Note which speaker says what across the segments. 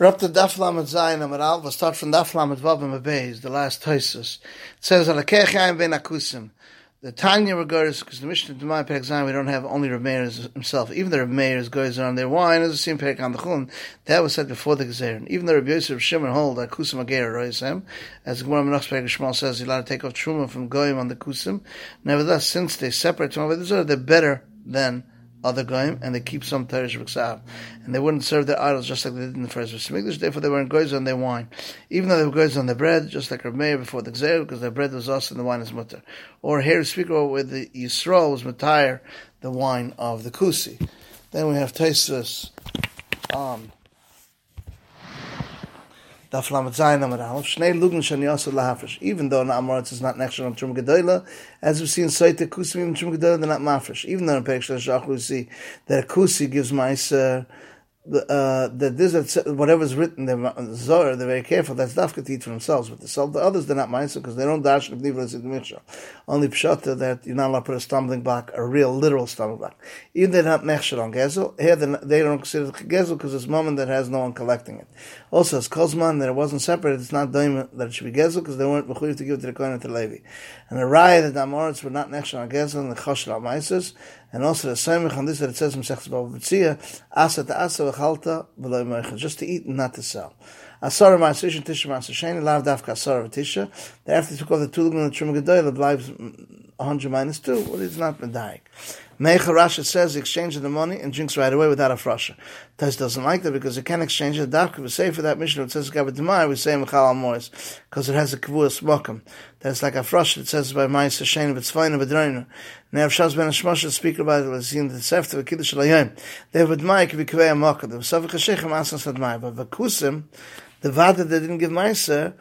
Speaker 1: We're up to Daf Lamed Zayin Amar Al. We'll start from Daf Lamed Vav and Beis, the last Toisus. It says, Alakech Yayim Ben Akusim. The Tanya regards, because the Mishnah to my Perek Zayin, we don't have only Rav Meir himself. Even the Rav Meir goes on their wine, as the same Perek on the Chun, that was said before the Gezerin. Even the Rav Yosef Shimon hold that Kusim Ager Roisem, as Gemara Menach Perek Shmuel says, he's allowed to take off Truma from Goyim on the Kusim. Nevertheless, since they separate from the they're better than other goyim, and they keep some teresh v'ksav. And they wouldn't serve their idols just like they did in the first English. Therefore, they were in goyim on their wine, even though they were goyim on their bread, just like Rav Meir before the gzer, because their bread was us and the wine is mutter. Or here, speaker where the Yisrael was matire, the wine of the kusi. Then we have Taisus. Um, da flamet zayn am ram shnay lugn shon yos la hafish even though na amorat is not next on trum gedela as we seen say the kusim trum gedela not mafish even though in pekshel shach we see that a kusi gives my sir uh, uh, that this whatever's written the Zohar, they're very careful. That's dafka to eat for themselves, but the, the others they're not ma'aser because they don't dash the Only pshata that you're not allowed to put a stumbling block, a real literal stumbling block. Even they're not mechsher on gezel. Here they don't consider gezel because it's moment that has no one collecting it. Also, as kozman that it wasn't separate, it's not doim that it should be gezel because they weren't mechuyev to give it to the kohen to Levi. And the raya that the were not mechsher on gezel and the chosher al and also the same on this that it says in Sechs Bava Asa to Asa just to eat and not to sell. Asara ma'asrish and tisha ma'asrisheni, lav dafka asara v'tisha. They have to took off the tulgun and the truma gedoyla, lives 100 minus 2, well, it's not medayik. Mecha Rasha says exchange the money and drinks right away without a frasha. Tes doesn't like that because it can't exchange it. Dafka we say for that mission it says Gabbat Demai, we say Mechal al Mois, because it has a kavua smokum. That's like a frasha. It says by Ma'is Hashem, it's fine of a driner. Now if Shaz ben Hashmosh speak about it, was in the Sefta, the Kiddush Layim. They have a Demai, can be Kvei HaMokah. The Savik HaShechem Asas Admai. But Vakusim, the Vada that didn't give Ma'isa,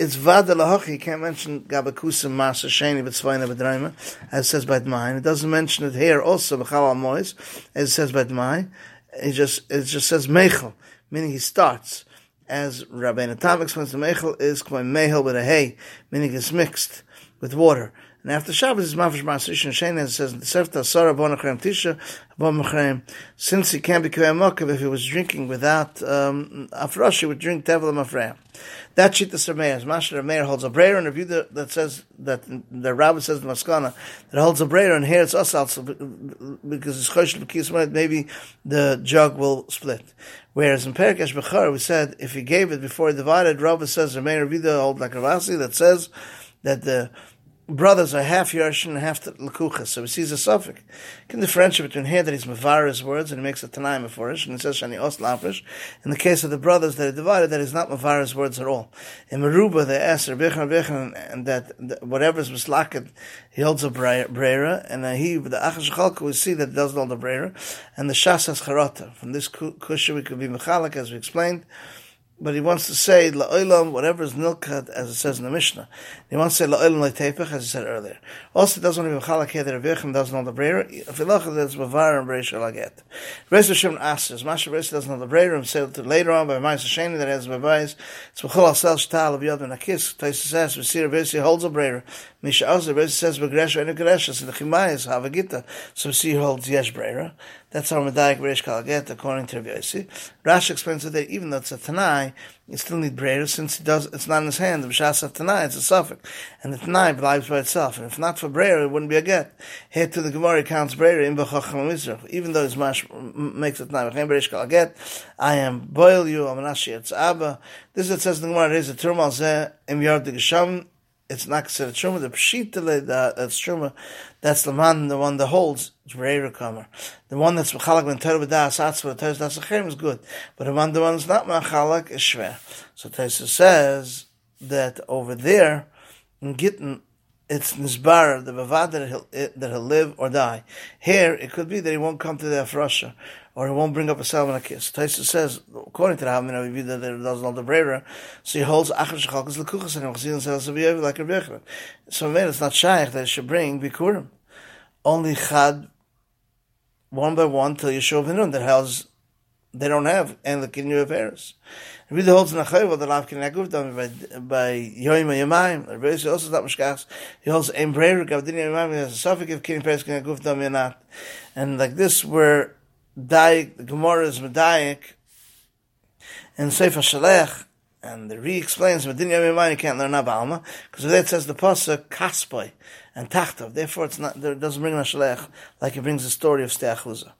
Speaker 1: it's vada lahochi. You can't mention gabakusim masa sheni b'tzvayna b'draima, as it says by Dmai. It doesn't mention it here also b'chal mois, as it says by Dmai. It just it just says mechel, meaning he starts. As Rabbeinu Tam explains, the mechel is k'may mehel with a hay, meaning it's mixed with water. And after Shabbos is Mafish Masish and Shane, it says, Sefta Sarah Bonachrem Tisha, Bonachrem, since he can't be Kaveh Mokav, if he was drinking without um, Afrosh, he would drink Tevel Mafreya. That sheet is Rameir. Masha Rameir holds a brayer and a view that, that says, that the rabbi says Maskana, that holds a brayer and here it's us also, because it's Chosh B'kis maybe the jug will split. Whereas in Perikesh Bechar, we said, if he gave it before he divided, Rabbi says, Rameir Vida hold like Ravasi, that says, that the brothers are half Yerush and half Lakucha. So he sees a suffix. Can differentiate between here that he's Mavara's words and he makes a Tanaim Meforish, and he says Shani Os Lafrish. In the case of the brothers that are divided, that is not Mavara's words at all. In Meruba, they ask Rabbeichan Rabbeichan, and that, that whatever is Mislaket, he holds a Brera, and he, the Achash we see that he doesn't hold a Brera, and the Shas has Charata. From this Kusha, we could be Mechalik, as we explained but he wants to say la'olam, whatever is nilkat, as it says in the Mishnah. He wants to say la'olam la'tepech, as he said earlier. Also, it doesn't want to be that Rebbeichem doesn't know the breyer. If he look at this, bavar and breyer shall get. Reis Hashem asks, Masha Reis doesn't know the breyer, and said later on by Ma'as Hasheni that has Babais, it's b'chol al-sel shtal of yad ben akis, Taisa says, see Rebbeisi holds a breyer. Misha also, Rebbeisi says, begresh or any so the chimayis, havagita, so we see he holds yesh breyer. That's how Medayik Beresh Kalaget, according to Rabbi Yossi. Rashi explains that even though it's a Tanai, you still need Breyer since he does, it's not in his hand. The B'shas of Tanai, it's a suffix. And the Tanai lies by itself. And if not for Breyer, it wouldn't be a get. Here to the Gemara counts Breyer in B'chacham Mizrach. Even though his mash makes it Tanai, Beresh Kalaget, I am boil you, I'm Nashi Etz Abba. This is it says in the Gemara, is a Turmal Zeh, Im Yard the Gesham, it's not considered truma. The pshita that's truma, that's the man, the one that holds Jreira Kamer. The one that's machalak ben Torah b'das atzva Torah dasachem is good, but the one the one that's not machalak is shver. So Taisa says that over there in Gittin it's nisbar the bavad that he'll that he'll live or die. Here it could be that he won't come to the Afrasha or he won't bring up a kiss. Taisa says, according to the Hamin Aviv, that there doesn't know the Brera, so he holds Achar Shechalkas Lekuchas and Chazin says like a Bechra. So man, it's not shaykh that he should bring Bikurim. Only Chad, one by one, till Yeshua Vinun, that has, they don't have, and the Kinyu affairs. Rabbi holds in the lav kin aguf by by yoyim yamayim. Rabbi also that mishkas. He holds ein breyer gavdin yamayim has a suffix of kin pres kin aguf not. And like this, where Daik, the Gemara is Medayik, in Sefer Shalech, and the Re explains, Medin Yom Yom you can't learn Abba because it says the Pasuk, Kaspoy, and Tachtov, therefore it's not, it doesn't bring a Shalech, like it brings the story of Steachuza.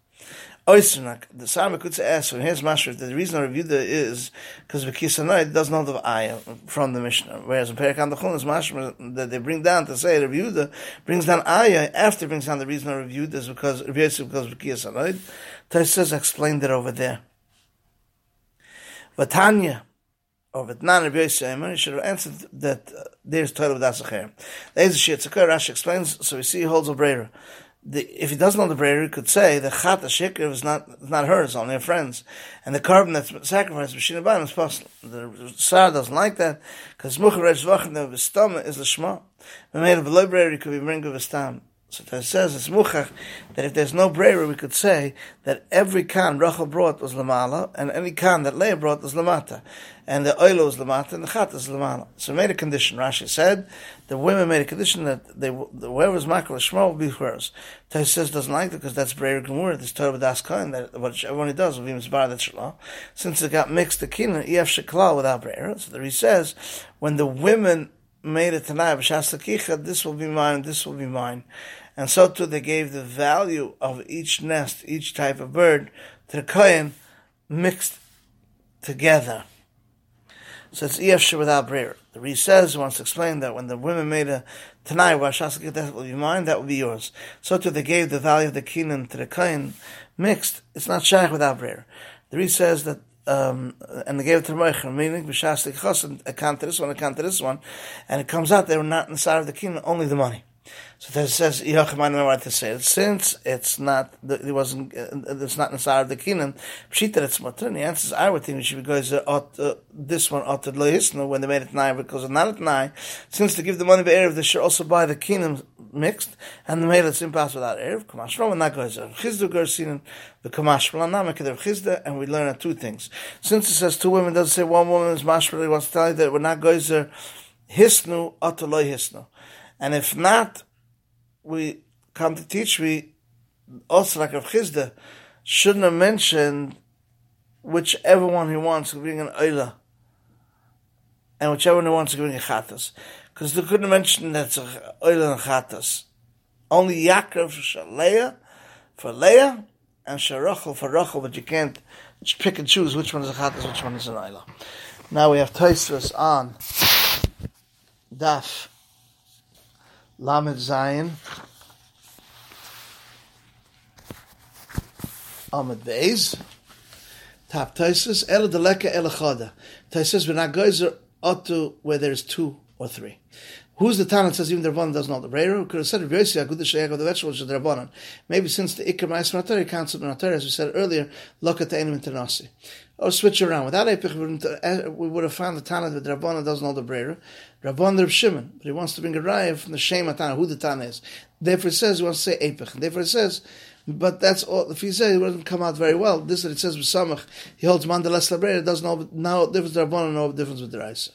Speaker 1: Oysternak, the Sarma could say ask, and here's Mashra, the reason I reviewed it is because Bekisanai doesn't know the ayah from the Mishnah, whereas in Perikan Dachon is Mashra that they bring down to say Reviewed brings down ayah after brings down the reason I reviewed is because because Bekisanai. Taisas explained it over there. Vatanya, or Vatnan Rabbi Yosef, should have answered that uh, there's Torah Dasacher. There's a shit. Rashi explains, so we see he holds a brayer the, if he doesn't know the prayer, he could say the chat is not not hers, only her friends, and the carbon that's sacrificed b'shin abayim is possible. The Sar doesn't like that because mucharesh vachin the v'stama is the shma. We made a library could be bring of a stam. So it says it's muchach that if there's no brayer, we could say that every kan Rachel brought was lamala, and any kan that Leah brought was lamata, and the oil was lamata, and the chat is lamala. So made a condition. Rashi said the women made a condition that they whoever's makal shmo will be hers. Tais says doesn't like it because that's brayer gemur. This Torah with das kain that what everyone does will be misbar that shalah. Since it got mixed the kina ef shekla without brayer. So there he says when the women made it tonight, this will be mine, this will be mine. And so too they gave the value of each nest, each type of bird, to the Kohen mixed together. So it's Efshe without Brer. The Re says, wants to explain that when the women made a Tanai, Washasakit, that will be mine, that will be yours. So too they gave the value of the Kenan to the Kohen mixed. It's not Shaykh without Brer. The Re says that um, and they gave it to Moicher, meaning B'shas Chos, account to this one, account to this one, and it comes out they were not inside of the kingdom, only the money. So that says. Since it's not, it wasn't, uh, it's not inside of the kingdom, pshita it's mutter. And the answer is, I would think it should be goes uh, this one to lohisnu when they made it nine because it's not at nine. Since to give the money by erev, they should also buy the kingdom mixed and the made it's impossible without erev. Kamashrom and that goes chizdu gersin the the chizda, and we learn two things. Since it says two women, doesn't say one woman is mashmali wants to tell you that we're not gozer hisnu ataloy hisnu. And if not, we come to teach we also like Rav Chizda shouldn't have mentioned whichever one he wants to bring an oila and whichever one he wants to bring a chatas. Because they couldn't mention that's a oila and chatas. Only Yaakov for Leah, for Leah, and Sharachel for Rachel, but you can't pick and choose which one is a chatas, which one is an oila. Now we have Taisvus on Daf Lamed Zion, Amid Beis, Tap Taisus, Ela Deleka Ela Chada. Taisus, not gozer to where there's two or three. Who's the talent says even the Rabbanan doesn't know the Breira? Could have said Rabbi Yossi, Agudah Sheyag of the vegetables the Rabbanan. Maybe since the Ikar Ma'aser Natari counts of Natari, as we said earlier, look at the Enim Internasi. Or switch around. Without Epich, eh, we would have found the Tana that the Rabbanan doesn't know the Breira. Rabban Reb Shimon, but he wants to bring a raya from the Shema Tana, who the Tana is. Therefore it says, he wants to say Epich. Therefore it says, but that's all. If he says it doesn't come out very well, this that it says with Samach, he holds Mandalas Labrera, doesn't know now difference with Rabban and no difference with the Raisa.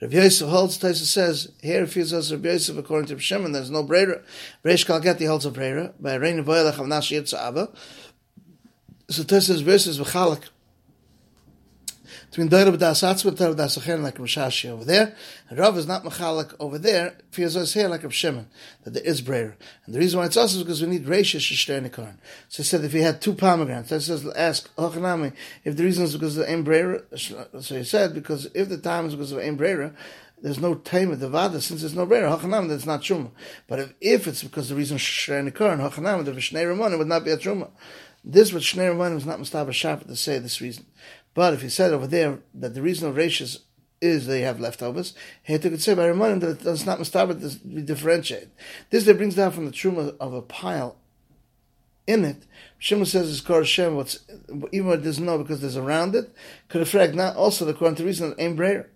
Speaker 1: Rabbi Yosef holds, Taisa says, here he says Rabbi Yosef according to Shimon, there's no Brera. Reish Kalgeti holds a Brera, by Rein Voyelech of Nash Yitzah Abba. So Taisa says, Rabbi Yosef is V'chalak, between Doira B'das Atzma, Doira B'das like Rashi over there. And Rav is not Mechalak over there, feels us here like Rav Shimon, that there is Breyer. And the reason why it's us is because we need Reisha Shishter Nikaran. So he said if he had two pomegranates, that says, ask oh, Hochanami, if the reason is because of Ein Breyer, so he said, because if the time is because of Ein Breyer, there's no time of the vada since there's no breira oh, hachanam that's not truma. But if, if it's because the reason shnei nikaran oh, hachanam the shnei ramon would not be a truma. This what shnei ramon is not mustaba shabbat to say this reason. But if he said over there that the reason of ratios is they have leftovers, he could say by reminding that it's not mustabat to be differentiated. This that brings down from the truma of a pile in it. Shimon says it's called Shem, what's even doesn't know because there's around it, could affect not also the the reason of Ein Breyer.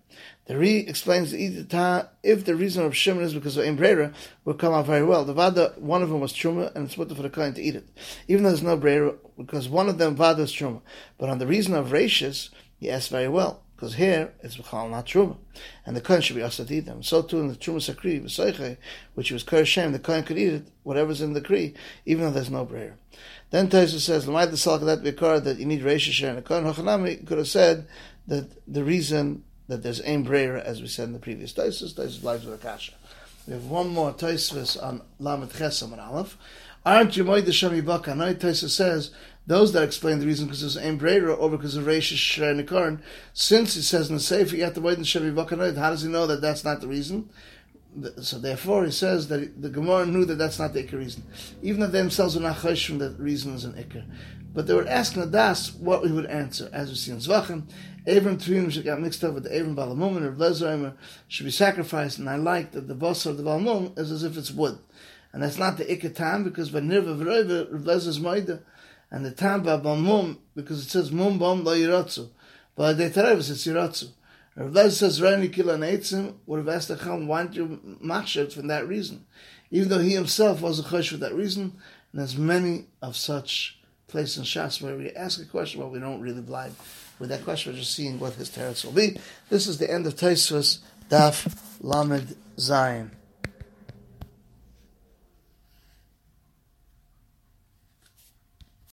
Speaker 1: The Re explains if the reason of Shimon is because of Ein will come out very well. The Vada, one of them was Truma, and it's mutter for the client to eat it. Even though there's no Brera, because one of them Vada is Truma. But on the reason of Rashis, he asked very well. Because here it's b'chal not truma, and the kohen should be asked to eat them. So too in the truma sakri v'soiche, which was kershem, the kohen could eat it, whatever's in the kri, even though there's no brayer. Then Taisa says, "L'mayt the that bikar that you need reisha and the kohen hachanami could have said that the reason that there's aim brayer, as we said in the previous Taisus, Taisus lives with a kasha. We have one more Taisus on Lamed Chesam and Aleph. Aren't you moed the Shemi Baka? Taisus says those that explain the reason because there's aim brayer or because of Reisha Shrei Since he says in the Sefer, you have to moed the Shemi Baka. How does he know that that's not the reason? So therefore, he says that the Gemara knew that that's not the Iker reason, even they themselves were not chosh from that reason is an Iker. But they were asking Adas what we would answer, as we see in Zvachim. Avram Tvim should get mixed up with the Avram Balamum, and Lezer should be sacrificed. And I like that the boss of the Balamum is as if it's wood, and that's not the Iker time because by Nirva V'Roiva Lezer's Maida. and the time by Balamum because it says Mum Bam Lo Yiratzu, but the Terevis it's Yiratzu. Rav Lezer says, Rani Kila Neitzim, would have asked Chum, why don't you from that reason? Even though he himself was a chosh for that reason, and there's many of such places in Shas where we ask a question, but we don't really blind with that question. We're just seeing what his teretz will be. This is the end of Taisus Daf Lamed Zion.